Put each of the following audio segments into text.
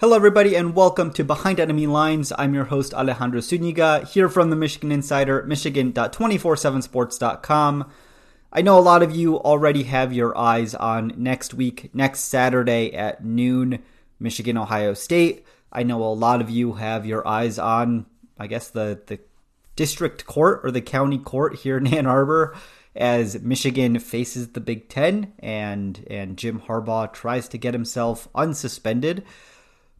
Hello, everybody, and welcome to Behind Enemy Lines. I'm your host, Alejandro Zúñiga, here from the Michigan Insider, michigan.247sports.com. I know a lot of you already have your eyes on next week, next Saturday at noon, Michigan, Ohio State. I know a lot of you have your eyes on, I guess, the, the district court or the county court here in Ann Arbor as Michigan faces the Big Ten and, and Jim Harbaugh tries to get himself unsuspended.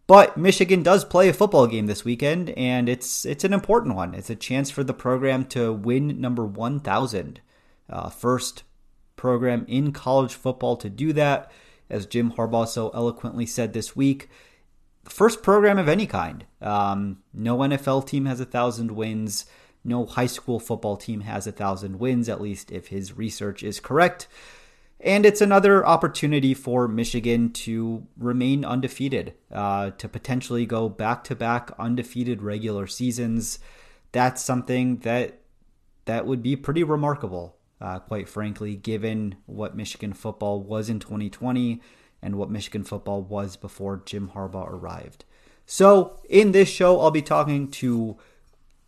But Michigan does play a football game this weekend, and it's it's an important one. It's a chance for the program to win number 1,000. Uh, first program in college football to do that, as Jim Harbaugh so eloquently said this week. First program of any kind. Um, no NFL team has a thousand wins. No high school football team has a thousand wins, at least if his research is correct. And it's another opportunity for Michigan to remain undefeated, uh, to potentially go back to back undefeated regular seasons. That's something that that would be pretty remarkable, uh, quite frankly, given what Michigan football was in 2020 and what Michigan football was before Jim Harbaugh arrived. So, in this show, I'll be talking to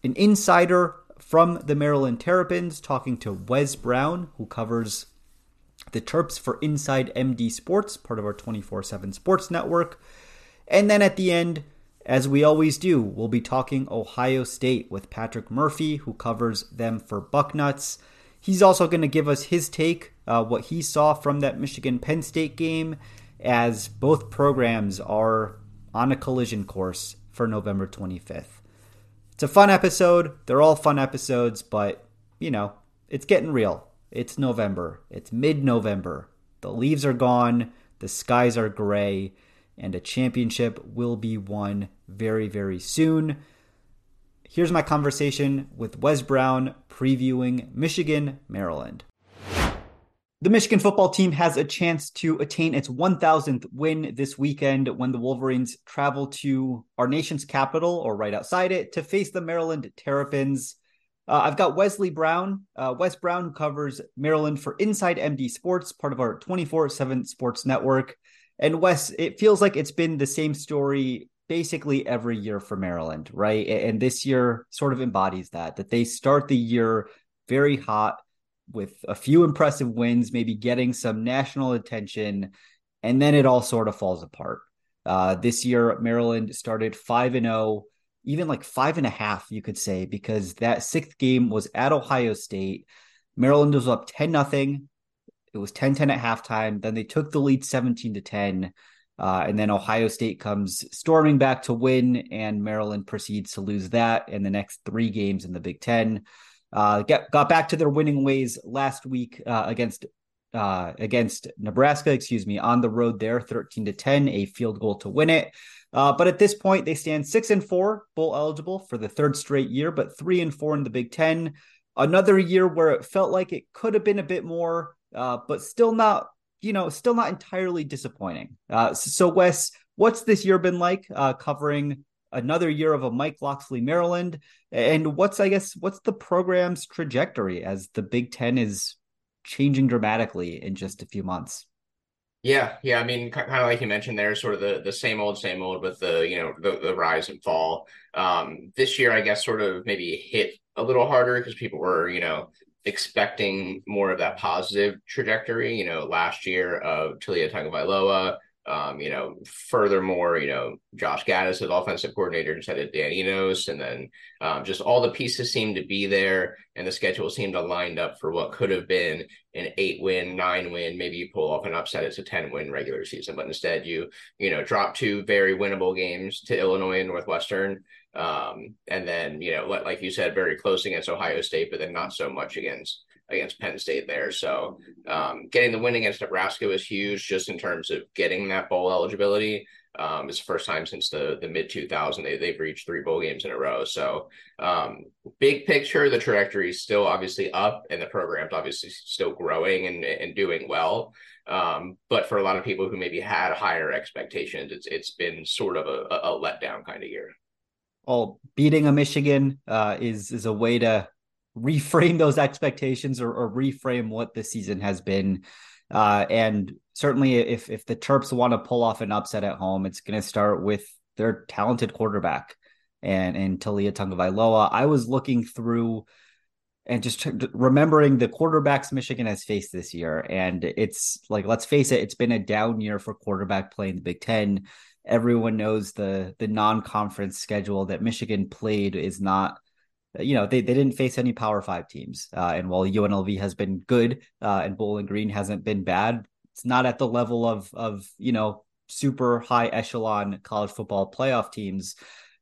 an insider from the Maryland Terrapins, talking to Wes Brown, who covers the Terps for Inside MD Sports, part of our 24 7 sports network. And then at the end, as we always do, we'll be talking Ohio State with Patrick Murphy, who covers them for Bucknuts. He's also going to give us his take, uh, what he saw from that Michigan Penn State game, as both programs are on a collision course for November 25th. It's a fun episode. They're all fun episodes, but, you know, it's getting real. It's November. It's mid November. The leaves are gone, the skies are gray, and a championship will be won very, very soon. Here's my conversation with Wes Brown previewing Michigan, Maryland. The Michigan football team has a chance to attain its 1000th win this weekend when the Wolverines travel to our nation's capital or right outside it to face the Maryland Terrapins. Uh, I've got Wesley Brown. Uh, Wes Brown covers Maryland for Inside MD Sports, part of our 24 7 sports network. And Wes, it feels like it's been the same story basically every year for Maryland, right? And this year sort of embodies that, that they start the year very hot with a few impressive wins, maybe getting some national attention, and then it all sort of falls apart. Uh, this year, Maryland started 5 and 0 even like five and a half, you could say, because that sixth game was at Ohio State. Maryland was up 10 nothing. It was 10 10 at halftime. Then they took the lead 17 to 10. Uh, and then Ohio State comes storming back to win, and Maryland proceeds to lose that in the next three games in the Big Ten. Uh, get, got back to their winning ways last week uh, against uh, against Nebraska, excuse me, on the road there, 13 to 10, a field goal to win it. Uh, but at this point, they stand six and four, bowl eligible for the third straight year, but three and four in the Big Ten. Another year where it felt like it could have been a bit more, uh, but still not, you know, still not entirely disappointing. Uh, so, Wes, what's this year been like uh, covering another year of a Mike Locksley Maryland? And what's, I guess, what's the program's trajectory as the Big Ten is changing dramatically in just a few months? Yeah, yeah. I mean, kind of like you mentioned there, sort of the the same old, same old with the you know the, the rise and fall. Um, this year, I guess, sort of maybe hit a little harder because people were you know expecting more of that positive trajectory. You know, last year of Taulia Tagovailoa, um, you know, furthermore, you know, Josh Gattis as offensive coordinator instead of Dan Enos, and then um, just all the pieces seemed to be there, and the schedule seemed to lined up for what could have been an eight win, nine win, maybe you pull off an upset, it's a ten win regular season, but instead you you know drop two very winnable games to Illinois and Northwestern, um, and then you know like you said, very close against Ohio State, but then not so much against against Penn State there. So um, getting the win against Nebraska was huge just in terms of getting that bowl eligibility. Um, it's the first time since the the mid 2000 they they've reached three bowl games in a row. So um, big picture, the trajectory is still obviously up, and the program's obviously still growing and and doing well. Um, but for a lot of people who maybe had higher expectations, it's it's been sort of a, a letdown kind of year. Well, beating a Michigan uh, is is a way to reframe those expectations or, or reframe what the season has been. Uh, and certainly, if if the Terps want to pull off an upset at home, it's going to start with their talented quarterback and and Taulia Tagovailoa. I was looking through and just remembering the quarterbacks Michigan has faced this year, and it's like let's face it, it's been a down year for quarterback play in the Big Ten. Everyone knows the the non conference schedule that Michigan played is not you know they, they didn't face any power five teams uh, and while unlv has been good uh, and bowling green hasn't been bad it's not at the level of of you know super high echelon college football playoff teams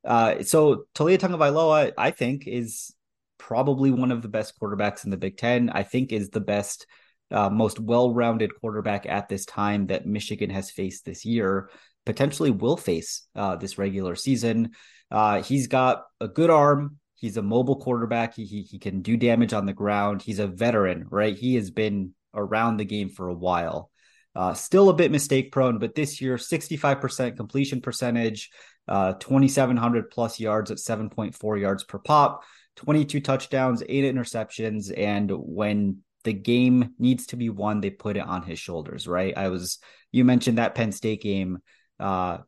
uh, so Taulia Tagovailoa, I think, is probably one of the best quarterbacks in the Big Ten. I think is the best, uh, most well-rounded quarterback at this time that Michigan has faced this year. Potentially will face uh, this regular season. Uh, he's got a good arm. He's a mobile quarterback. He, he, he can do damage on the ground. He's a veteran, right? He has been around the game for a while. Uh, still a bit mistake prone, but this year, 65% completion percentage, uh, 2,700 plus yards at 7.4 yards per pop, 22 touchdowns, eight interceptions. And when the game needs to be won, they put it on his shoulders, right? I was, you mentioned that Penn State game. Uh,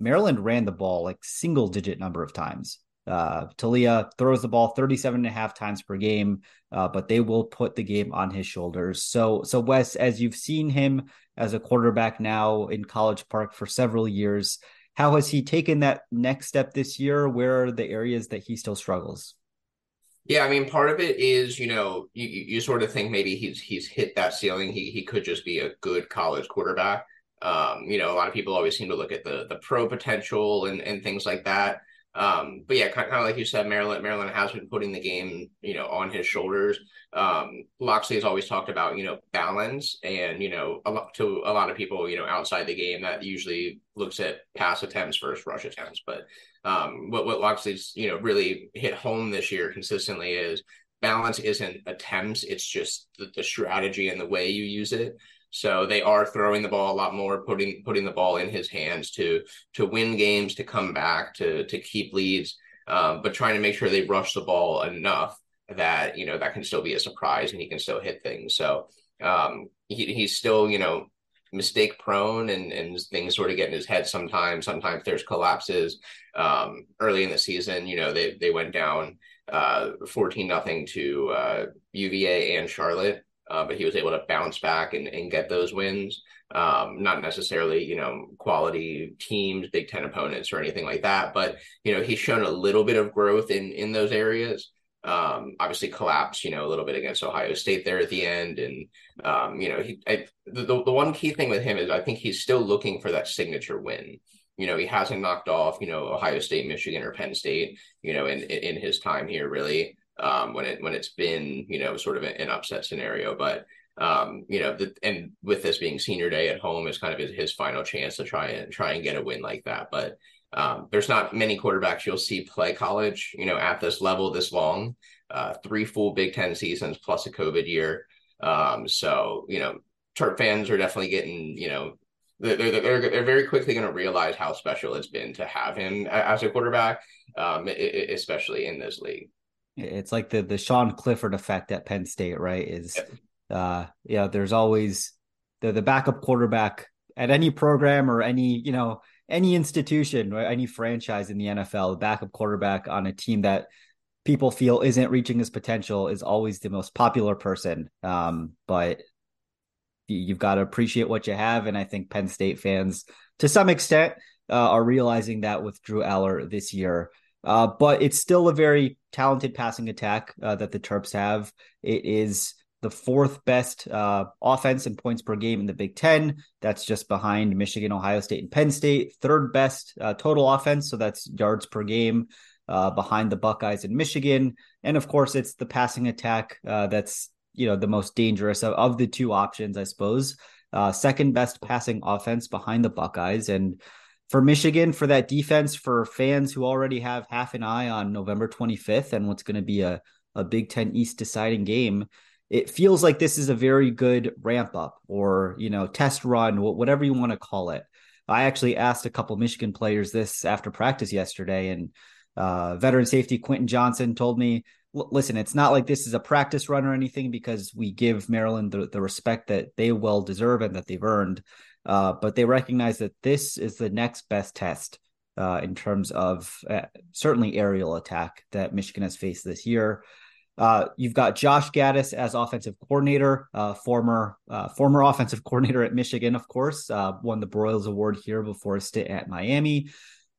Maryland ran the ball like single digit number of times. Uh, Taulia throws the ball 37 and a half times per game, uh, but they will put the game on his shoulders. So, so Wes, as you've seen him as a quarterback now in College Park for several years, how has he taken that next step this year? Where are the areas that he still struggles? Yeah, I mean, part of it is, you know, you, you sort of think maybe he's he's hit that ceiling. He he could just be a good college quarterback. Um, you know, a lot of people always seem to look at the the pro potential and and things like that. Um, but yeah, kind, of like you said, Maryland Maryland has been putting the game, you know, on his shoulders. Um, Locksley has always talked about, you know, balance, and you know, a lot, to a lot of people, you know, outside the game that usually looks at pass attempts versus rush attempts. But um, what what Locksley's, you know, really hit home this year consistently is balance isn't attempts; it's just the, the strategy and the way you use it. So they are throwing the ball a lot more, putting putting the ball in his hands to to win games, to come back, to to keep leads, um, but trying to make sure they rush the ball enough that you know that can still be a surprise and he can still hit things. So um, he, he's still you know mistake prone and and things sort of get in his head sometimes. Sometimes there's collapses. Um, early in the season, you know they they went down uh, 14 nothing to uh, UVA and Charlotte uh, but he was able to bounce back and, and get those wins. Um, not necessarily, you know, quality teams, Big Ten opponents, or anything like that. But you know, he's shown a little bit of growth in in those areas. Um, obviously, collapsed, you know, a little bit against Ohio State there at the end, and um, you know, he I, the the one key thing with him is I think he's still looking for that signature win. You know, he hasn't knocked off, you know, Ohio State, Michigan, or Penn State, you know, in in his time here, really um, when it when it's been you know sort of an upset scenario. But um, you know, the, and with this being senior day at home is kind of his, his final chance to try and try and get a win like that. But um, there's not many quarterbacks you'll see play college, you know, at this level this long. Uh, three full Big Ten seasons plus a COVID year. Um, so you know, Terp fans are definitely getting you know they're, they're, they're very quickly going to realize how special it's been to have him as a quarterback, um, especially in this league. It's like the the Sean Clifford effect at Penn State, right? Is uh yeah, there's always the the backup quarterback at any program or any, you know, any institution or any franchise in the NFL, the backup quarterback on a team that people feel isn't reaching his potential is always the most popular person. Um, but you've got to appreciate what you have. And I think Penn State fans, to some extent, uh, are realizing that with Drew Allar this year. Uh, but it's still a very talented passing attack uh, that the Terps have. It is the fourth best uh, offense in points per game in the Big Ten. That's just behind Michigan, Ohio State, and Penn State. Third best uh, total offense, so that's yards per game uh, behind the Buckeyes and Michigan. And of course, it's the passing attack that's you know the most dangerous of, of the two options, I suppose. second best passing offense behind the Buckeyes and for Michigan, for that defense, for fans who already have half an eye on November 25th and what's going to be a, a Big Ten East deciding game, it feels like this is a very good ramp up or, you know, test run, whatever you want to call it. I actually asked a couple Michigan players this after practice yesterday, and uh, veteran safety Quentin Johnson told me, listen, it's not like this is a practice run or anything because we give Maryland the, the respect that they well deserve and that they've earned. Uh, but they recognize that this is the next best test uh, in terms of uh, certainly aerial attack that Michigan has faced this year. Uh, you've got Josh Gattis as offensive coordinator, uh, former former offensive coordinator at Michigan, of course, won the Broyles Award here before a stint at Miami.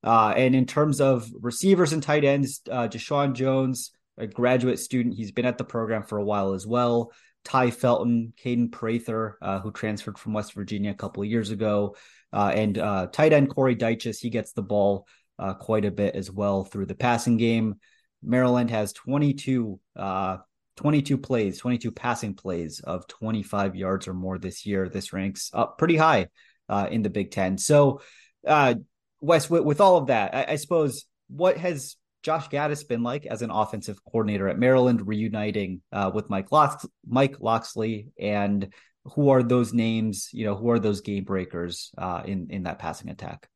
and in terms of receivers and tight ends, Jeshaun Jones, a graduate student, he's been at the program for a while as well. Tai Felton, Kaden Prather, uh, who transferred from West Virginia a couple of years ago, uh, and uh, tight end Corey Dyches. He gets the ball uh, quite a bit as well through the passing game. Maryland has 22, uh, 22 plays, 22 passing plays of 25 yards or more this year. This ranks up pretty high uh, in the Big Ten. So, Wes, with, with, all of that, I, I suppose what has Josh Gattis been like as an offensive coordinator at Maryland, reuniting uh, with Mike Lox- Mike Locksley, and who are those names? You know, who are those game breakers uh, in in that passing attack?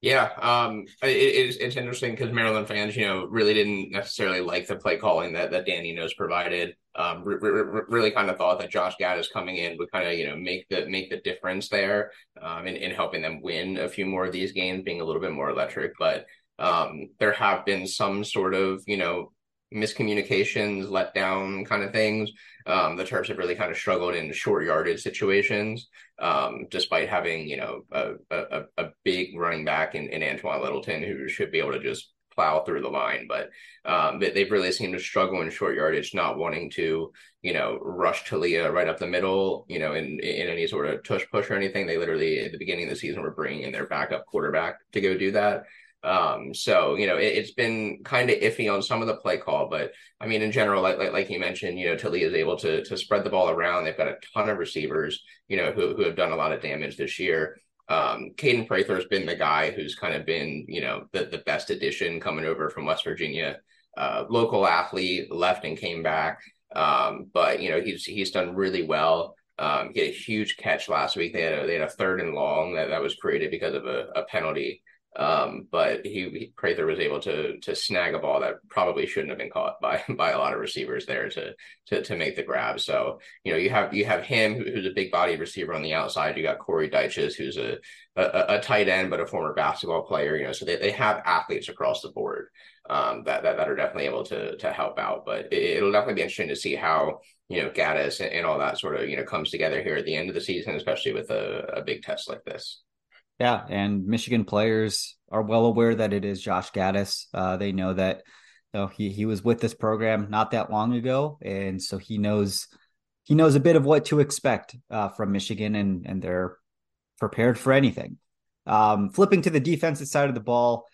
Yeah, um, it, it's it's interesting because Maryland fans, you know, really didn't necessarily like the play calling that that Dan Enos provided. Um, re- re- really kind of thought that Josh Gattis coming in would kind of you know make the make the difference there, um, in, in helping them win a few more of these games, being a little bit more electric. But um, there have been some sort of, you know, miscommunications, let down kind of things. Um, the Terps have really kind of struggled in short yardage situations, um, despite having, you know, a, a, a big running back in, in Antwain Littleton who should be able to just plow through the line. But um, they, have really seemed to struggle in short yardage, not wanting to, you know, rush Taulia right up the middle, you know, in, in any sort of tush push or anything. They literally, at the beginning of the season, were bringing in their backup quarterback to go do that. Um, so you know, it, has been kind of iffy on some of the play call, but I mean, in general, like like, like you mentioned, you know, Taulia is able to to spread the ball around. They've got a ton of receivers, you know, who who have done a lot of damage this year. Um, Kaden Prather has been the guy who's kind of been, you know, the the best addition coming over from West Virginia. Uh, local athlete left and came back, um, but you know, he's he's done really well. Um, he had a huge catch last week. They had a, they had a third and long that, that was created because of a, a penalty. Um, but he, he Prather was able to to snag a ball that probably shouldn't have been caught by by a lot of receivers there to to to make the grab. So you know you have you have him who's a big body receiver on the outside. You got Corey Dyches who's a, a, a tight end but a former basketball player. You know so they, they have athletes across the board um, that, that that are definitely able to to help out. But it, will definitely be interesting to see how you know Gattis and, and, all that sort of you know comes together here at the end of the season, especially with a, a big test like this. Yeah, and Michigan players are well aware that it is Josh Gattis. Uh, they know that you know, he he was with this program not that long ago, and so he knows he knows a bit of what to expect uh, from Michigan, and and they're prepared for anything. Um, flipping to the defensive side of the ball,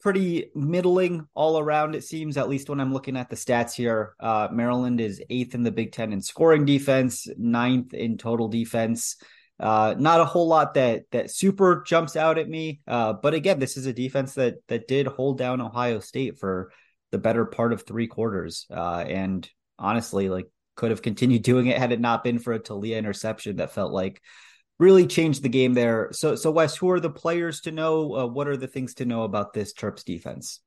pretty middling all around. It seems, at least when I'm looking at the stats here. Uh, Maryland is eighth in the Big Ten in scoring defense, ninth in total defense. Uh, not a whole lot that that super jumps out at me. Uh, but again, this is a defense that that did hold down Ohio State for the better part of three quarters. Uh, and honestly, like could have continued doing it had it not been for a Taulia interception that felt like really changed the game there. So, so Wes, who are the players to know? Uh, what are the things to know about this Terps defense?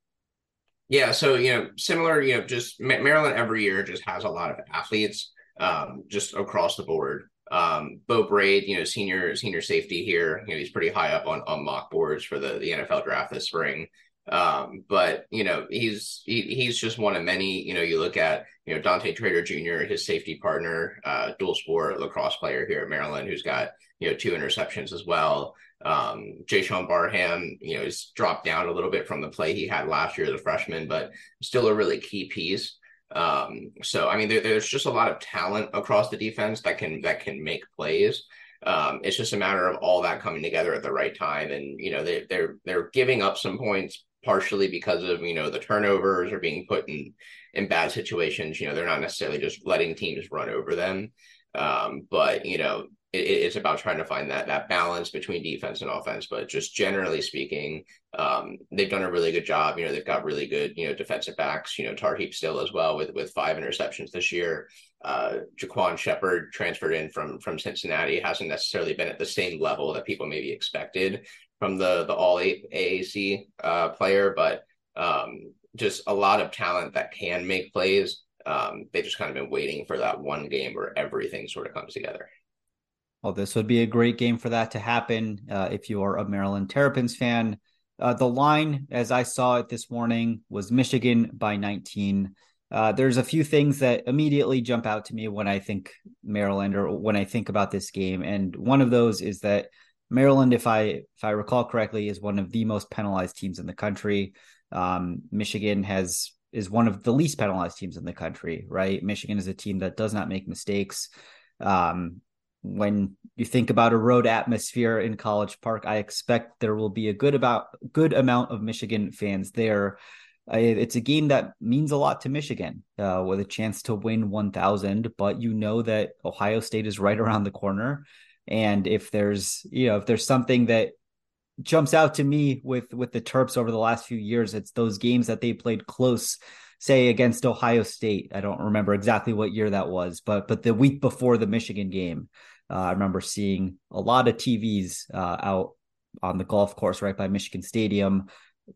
Yeah, so you know, similar, you know, just Maryland every year just has a lot of athletes, um, just across the board. Um, Beau Brade, you know, senior senior safety here. You know, he's pretty high up on on mock boards for the the NFL draft this spring. Um, but you know, he's he, he's just one of many. You know, you look at you know Dante Trader Jr., his safety partner, uh, dual sport lacrosse player here at Maryland, who's got you know two interceptions as well. Um, Jaishawn Barham, you know, has dropped down a little bit from the play he had last year as a freshman, but still a really key piece. Um, so I mean, there, there's just a lot of talent across the defense that can that can make plays. Um, it's just a matter of all that coming together at the right time, and you know they, they're they're giving up some points partially because of you know the turnovers or being put in in bad situations. You know they're not necessarily just letting teams run over them, um, but you know it, it's about trying to find that that balance between defense and offense. But just generally speaking, um, they've done a really good job. You know, they've got really good you know defensive backs. You know, Tarheeb Still as well with with five interceptions this year. Uh, Ja'Quan Sheppard transferred in from from Cincinnati hasn't necessarily been at the same level that people maybe expected from the the All AAC uh, player, but um, just a lot of talent that can make plays. Um, they just kind of been waiting for that one game where everything sort of comes together. Well, this would be a great game for that to happen uh, if you are a Maryland Terrapins fan. Uh, the line, as I saw it this morning, was Michigan by 19. Uh, there's a few things that immediately jump out to me when I think Maryland or when I think about this game, and one of those is that Maryland, if I if I recall correctly, is one of the most penalized teams in the country. Um, Michigan has is one of the least penalized teams in the country, right? Michigan is a team that does not make mistakes. Um, when you think about a road atmosphere in College Park, I expect there will be a good about good amount of Michigan fans there. it's a game that means a lot to Michigan, uh, with a chance to win 1,000. But you know that Ohio State is right around the corner, and if there's you know if there's something that jumps out to me with with the Terps over the last few years, it's those games that they played close say against Ohio State. I don't remember exactly what year that was, but but the week before the Michigan game, uh, I remember seeing a lot of TVs uh, out on the golf course right by Michigan Stadium,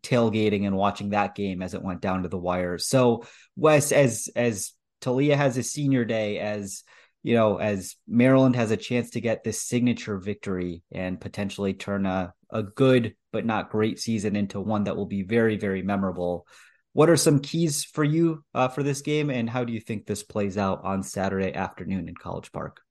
tailgating and watching that game as it went down to the wire. So Wes, as as Taulia has a senior day, as you know, as Maryland has a chance to get this signature victory and potentially turn a, a good but not great season into one that will be very, very memorable. What are some keys for you uh, for this game, and how do you think this plays out on Saturday afternoon in College Park?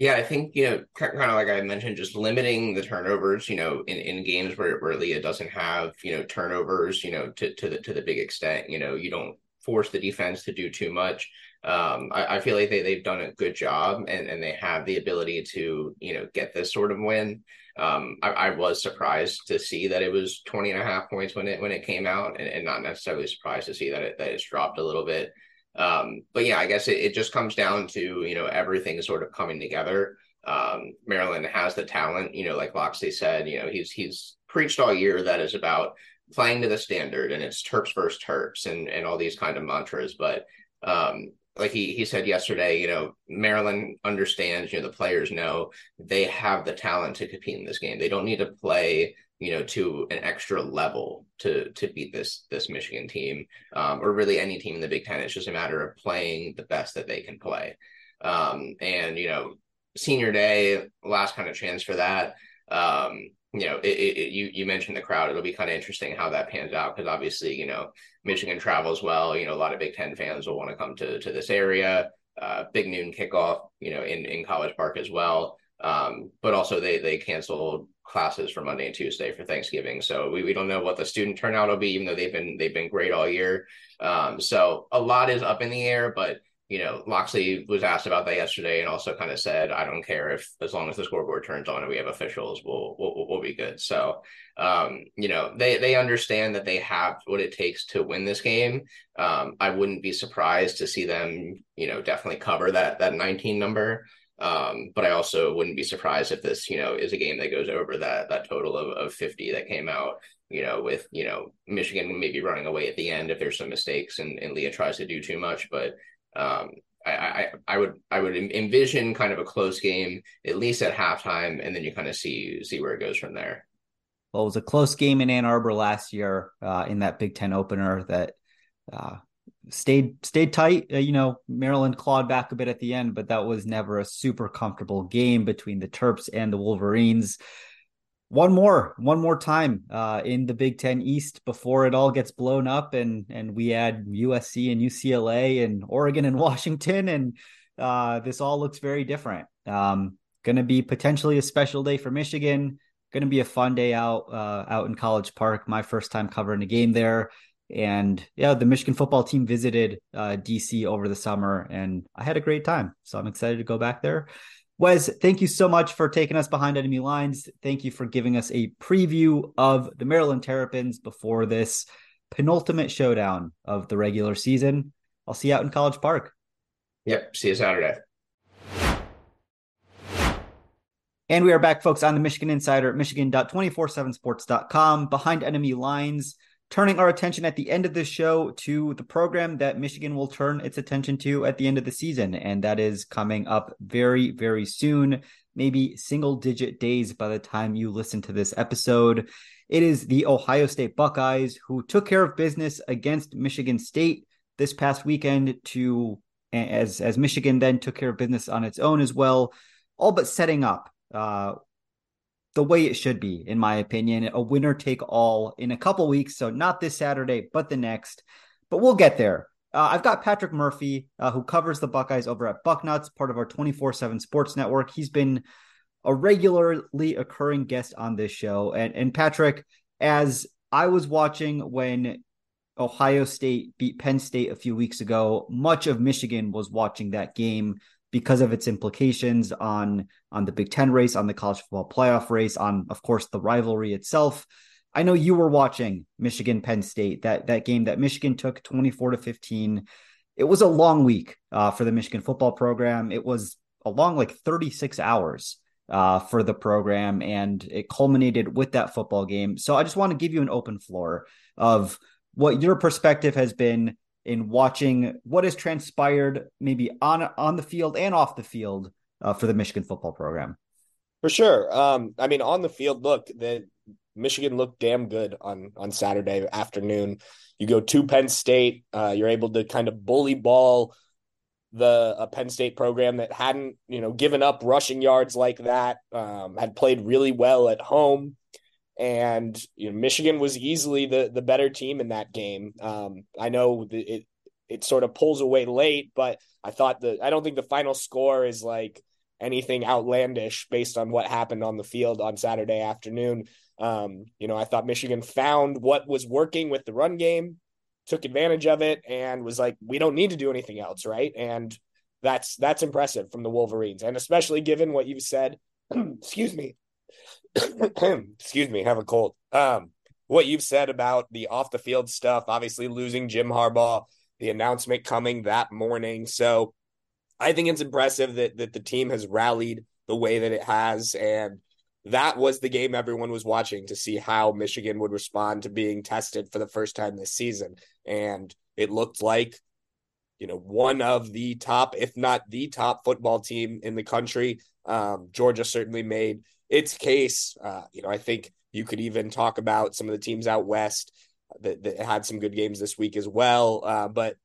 Yeah, I think you know, kind of like I mentioned, just limiting the turnovers. You know, in, in games where where Leah doesn't have you know turnovers, you know, to to the to the big extent. You know, you don't force the defense to do too much. Um, I, I feel like they they've done a good job and and they have the ability to you know get this sort of win. Um, I, I, was surprised to see that it was 20 and a half points when it when it came out, and, and not necessarily surprised to see that it that it's dropped a little bit. Um, but yeah, I guess it, it just comes down to, you know, everything sort of coming together. Um, Maryland has the talent, you know, like Locksley said, you know, he's he's preached all year that is about playing to the standard and it's Terps versus Terps and and all these kind of mantras. But um, like he he said yesterday, you know, Maryland understands, you know, the players know they have the talent to compete in this game. They don't need to play you know to an extra level to to beat this this Michigan team um, or really any team in the Big Ten. It's just a matter of playing the best that they can play. Um, and you know, senior day, last kind of chance for that. Um, you know, it, it, you you mentioned the crowd. It'll be kind of interesting how that pans out because obviously, you know, Michigan travels well. You know, a lot of Big Ten fans will want to come to to this area. Uh, big noon kickoff, you know, in in College Park as well. Um, but also they they canceled classes for Monday and Tuesday for Thanksgiving. So we, we don't know what the student turnout will be, even though they've been they've been great all year. Um, so a lot is up in the air, but you know, Locksley was asked about that yesterday and also kind of said, I don't care if as long as the scoreboard turns on and we have officials, we'll we'll, we'll be good. So um, you know, they they understand that they have what it takes to win this game. Um, I wouldn't be surprised to see them, you know, definitely cover that that 19 number. Um, but I also wouldn't be surprised if this, you know, is a game that goes over that that total of, of 50 that came out, you know, with, you know, Michigan maybe running away at the end if there's some mistakes and, and Leah tries to do too much. But um, I, I, I would I would envision kind of a close game at least at halftime, and then you kind of see see where it goes from there. Well, it was a close game in Ann Arbor last year uh, in that Big Ten opener that uh, stayed stayed tight. Uh, you know, Maryland clawed back a bit at the end, but that was never a super comfortable game between the Terps and the Wolverines. One more, one more time uh, in the Big Ten East before it all gets blown up, and and we add USC and UCLA and Oregon and Washington, and uh, this all looks very different. Um, going to be potentially a special day for Michigan. Going to be a fun day out uh, out in College Park. My first time covering a game there. And yeah, the Michigan football team visited uh, DC over the summer, and I had a great time. So I'm excited to go back there. Wes, thank you so much for taking us behind enemy lines. Thank you for giving us a preview of the Maryland Terrapins before this penultimate showdown of the regular season. I'll see you out in College Park. Yep. See you Saturday. And we are back, folks, on the Michigan Insider at michigan.247sports.com behind enemy lines, turning our attention at the end of this show to the program that Michigan will turn its attention to at the end of the season. And that is coming up very, very soon, maybe single digit days by the time you listen to this episode. It is the Ohio State Buckeyes who took care of business against Michigan State this past weekend to as as Michigan then took care of business on its own as well, all but setting up uh, the way it should be, in my opinion. A winner take all in a couple weeks. So not this Saturday, but the next. But we'll get there. Uh, I've got Patrick Murphy, uh, who covers the Buckeyes over at Bucknuts, part of our 24 7 sports network. He's been a regularly occurring guest on this show. And, and Patrick, as I was watching when Ohio State beat Penn State a few weeks ago, much of Michigan was watching that game because of its implications on on the Big Ten race, on the college football playoff race, on of course the rivalry itself. I know you were watching Michigan Penn State that that game that Michigan took twenty four to fifteen. It was a long week uh, for the Michigan football program. It was a long like thirty six hours uh, for the program, and it culminated with that football game. So I just want to give you an open floor of what your perspective has been in watching what has transpired maybe on on the field and off the field uh, for the Michigan football program. For sure. Um, I mean, on the field, look, the Michigan looked damn good on on Saturday afternoon. You go to Penn State, uh, you're able to kind of bully ball the a Penn State program that hadn't, you know, given up rushing yards like that, um, had played really well at home and you know Michigan was easily the the better team in that game. Um, I know it it sort of pulls away late, but I thought the I don't think the final score is like anything outlandish based on what happened on the field on Saturday afternoon. Um, you know, I thought Michigan found what was working with the run game, took advantage of it, and was like, we don't need to do anything else, right? And that's that's impressive from the Wolverines, and especially given what you've said. excuse me excuse me, have a cold. Um, what you've said about the off the field stuff, obviously losing Jim Harbaugh, the announcement coming that morning. So I think it's impressive that that the team has rallied the way that it has. And that was the game everyone was watching to see how Michigan would respond to being tested for the first time this season. And it looked like, you know, one of the top, if not the top football team in the country. Um, Georgia certainly made its case. Uh, you know, I think you could even talk about some of the teams out west that, that had some good games this week as well. Uh, but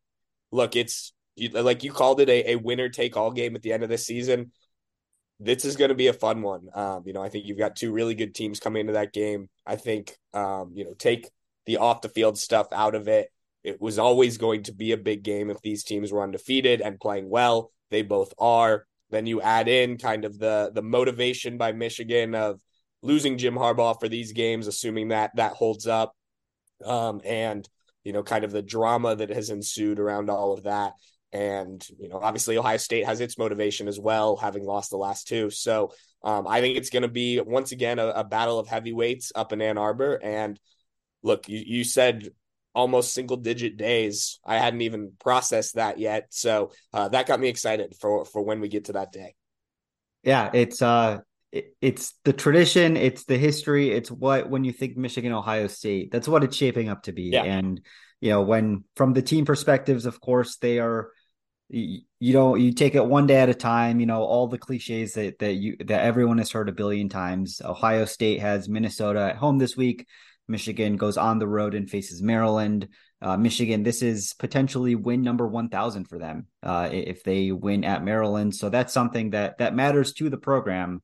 look, it's like you called it a, a winner take all game at the end of the season. This is going to be a fun one. Um, you know, I think you've got two really good teams coming into that game. I think, um, you know, take the off the field stuff out of it. It was always going to be a big game if these teams were undefeated and playing well. They both are. Then you add in kind of the the motivation by Michigan of losing Jim Harbaugh for these games, assuming that that holds up, um, and you know, kind of the drama that has ensued around all of that. And you know, obviously Ohio State has its motivation as well, having lost the last two. So um, I think it's going to be once again a, a battle of heavyweights up in Ann Arbor. And look, you, you said almost single digit days. I hadn't even processed that yet. So uh, that got me excited for for when we get to that day. Yeah, it's uh it, it's the tradition, it's the history, it's what when you think Michigan Ohio State, that's what it's shaping up to be. Yeah. And you know, when from the team perspectives, of course, they are you, you don't you take it one day at a time you know all the cliches that that you that everyone has heard a billion times ohio state has minnesota at home this week Michigan goes on the road and faces Maryland. Uh, Michigan, this is potentially win number 1000 for them uh, if they win at Maryland. So that's something that that matters to the program.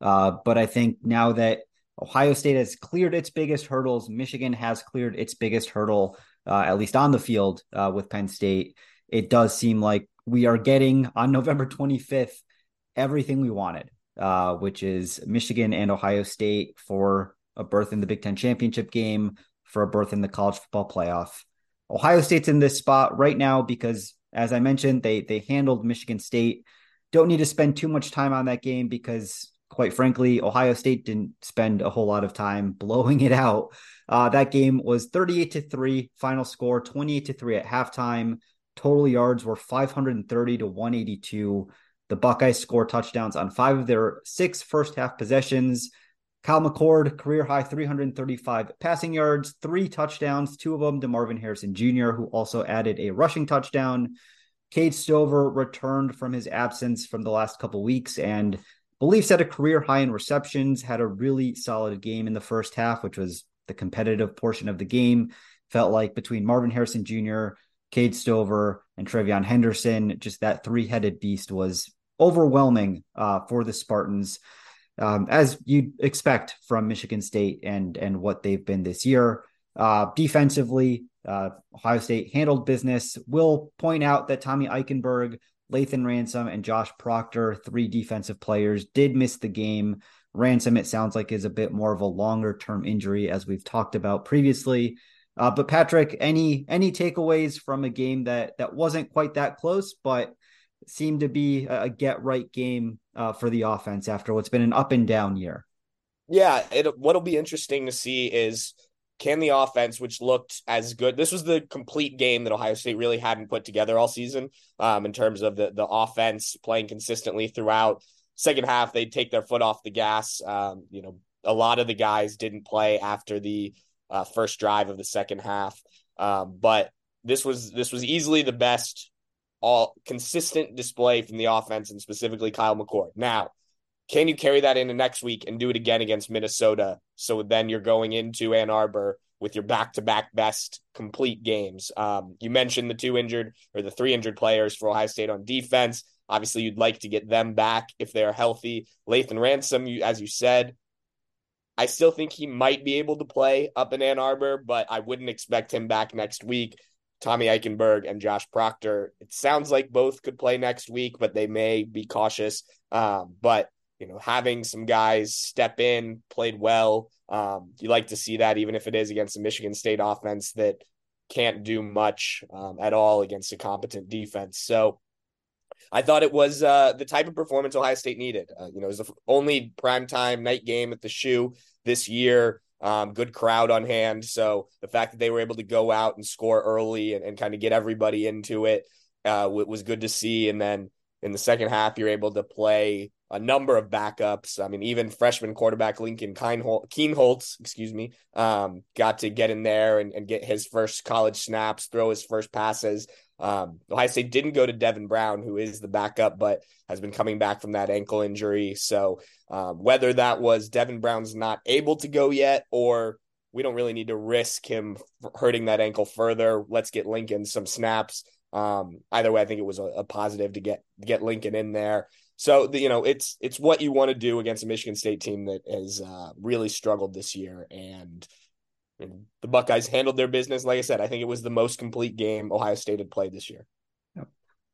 Uh, but I think now that Ohio State has cleared its biggest hurdles, Michigan has cleared its biggest hurdle, uh, at least on the field uh, with Penn State. It does seem like we are getting on November 25th everything we wanted, uh, which is Michigan and Ohio State for a berth in the Big Ten championship game, for a berth in the college football playoff. Ohio State's in this spot right now because, as I mentioned, they they handled Michigan State. Don't need to spend too much time on that game because, quite frankly, Ohio State didn't spend a whole lot of time blowing it out. Uh, that game was 38 to 3, final score 28 to 3 at halftime. Total yards were 530 to 182. The Buckeyes score touchdowns on five of their six first half possessions. Kyle McCord, career high 335 passing yards, three touchdowns, two of them to Marvin Harrison Jr., who also added a rushing touchdown. Cade Stover returned from his absence from the last couple weeks and believe set a career high in receptions, had a really solid game in the first half, which was the competitive portion of the game. Felt like between Marvin Harrison Jr., Cade Stover, and TreVeyon Henderson, just that three headed beast was overwhelming uh, for the Spartans um, as you'd expect from Michigan State and and what they've been this year. Uh, defensively, uh, Ohio State handled business. We'll point out that Tommy Eichenberg, Lathan Ransom, and Josh Proctor, three defensive players, did miss the game. Ransom, it sounds like, is a bit more of a longer term injury, as we've talked about previously. Uh, but Patrick, any any takeaways from a game that that wasn't quite that close, but seemed to be a get right game uh, for the offense after what's been an up and down year. Yeah, it, what'll be interesting to see is can the offense, which looked as good, this was the complete game that Ohio State really hadn't put together all season um, in terms of the the offense playing consistently throughout. Second half, they'd take their foot off the gas. Um, you know, a lot of the guys didn't play after the uh, first drive of the second half, um, but this was this was easily the best all consistent display from the offense and specifically Kyle McCord. Now, can you carry that into next week and do it again against Minnesota? So then you're going into Ann Arbor with your back to back best complete games. Um, you mentioned the two injured or the three injured players for Ohio State on defense. Obviously, you'd like to get them back if they're healthy. Lathan Ransom, you, as you said, I still think he might be able to play up in Ann Arbor, but I wouldn't expect him back next week. Tommy Eichenberg and Josh Proctor. It sounds like both could play next week, but they may be cautious. Um, but you know, having some guys step in, played well. Um, you like to see that, even if it is against a Michigan State offense that can't do much um, at all against a competent defense. So I thought it was uh, the type of performance Ohio State needed. Uh, you know, it was the only primetime night game at the shoe this year. Um, good crowd on hand. So the fact that they were able to go out and score early and, and kind of get everybody into it uh, was good to see. And then in the second half, you're able to play a number of backups. I mean, even freshman quarterback Lincoln Kienholz, excuse me, um, got to get in there and, and, get his first college snaps, throw his first passes. Um, Ohio State didn't go to Devin Brown, who is the backup, but has been coming back from that ankle injury. So um, whether that was Devin Brown's not able to go yet, or we don't really need to risk him hurting that ankle further. Let's get Lincoln some snaps. Um, either way, I think it was a, a positive to get get Lincoln in there. So the, you know, it's it's what you want to do against a Michigan State team that has uh, really struggled this year, and and the Buckeyes handled their business. Like I said, I think it was the most complete game Ohio State had played this year.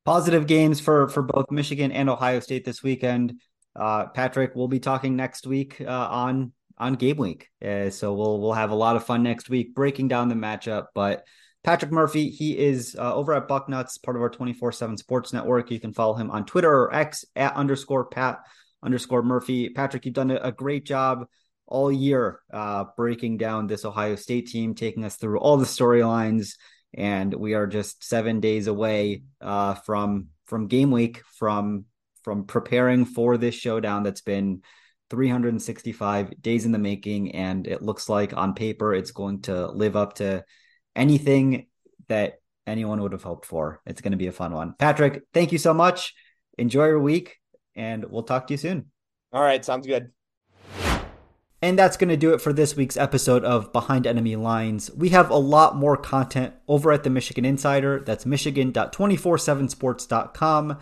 Positive games for for both Michigan and Ohio State this weekend. Uh, Patrick, we'll be talking next week uh, on on game week, uh, so we'll we'll have a lot of fun next week breaking down the matchup. But Patrick Murphy, he is uh, over at Bucknuts, part of our twenty four seven Sports Network. You can follow him on Twitter or X at underscore Pat underscore Murphy. Patrick, you've done a, a great job all year uh, breaking down this Ohio State team, taking us through all the storylines, and we are just seven days away uh, from from game week, from from preparing for this showdown that's been 365 days in the making, and it looks like on paper it's going to live up to anything that anyone would have hoped for. It's going to be a fun one. Patrick, thank you so much. Enjoy your week, and we'll talk to you soon. All right, sounds good. And that's going to do it for this week's episode of Behind Enemy Lines. We have a lot more content over at the Michigan Insider. That's michigan.247sports.com.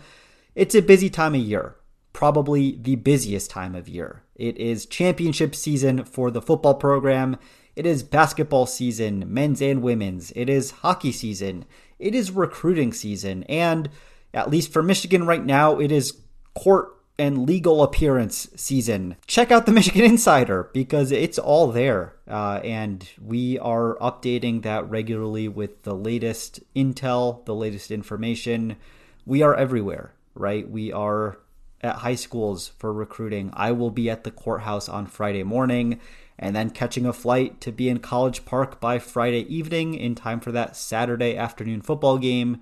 It's a busy time of year, probably the busiest time of year. It is championship season for the football program. It is basketball season, men's and women's. It is hockey season. It is recruiting season. And at least for Michigan right now, it is court and legal appearance season, check out the Michigan Insider because it's all there. Uh, and we are updating that regularly with the latest intel, the latest information. We are everywhere, right? We are at high schools for recruiting. I will be at the courthouse on Friday morning and then catching a flight to be in College Park by Friday evening in time for that Saturday afternoon football game.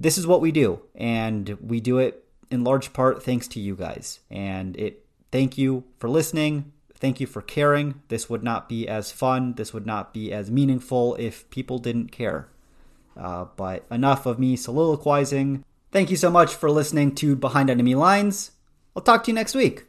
This is what we do, and we do it in large part thanks to you guys. And it thank you for listening. Thank you for caring. This would not be as fun. This would not be as meaningful if people didn't care. Uh, but enough of me soliloquizing. Thank you so much for listening to Behind Enemy Lines. I'll talk to you next week.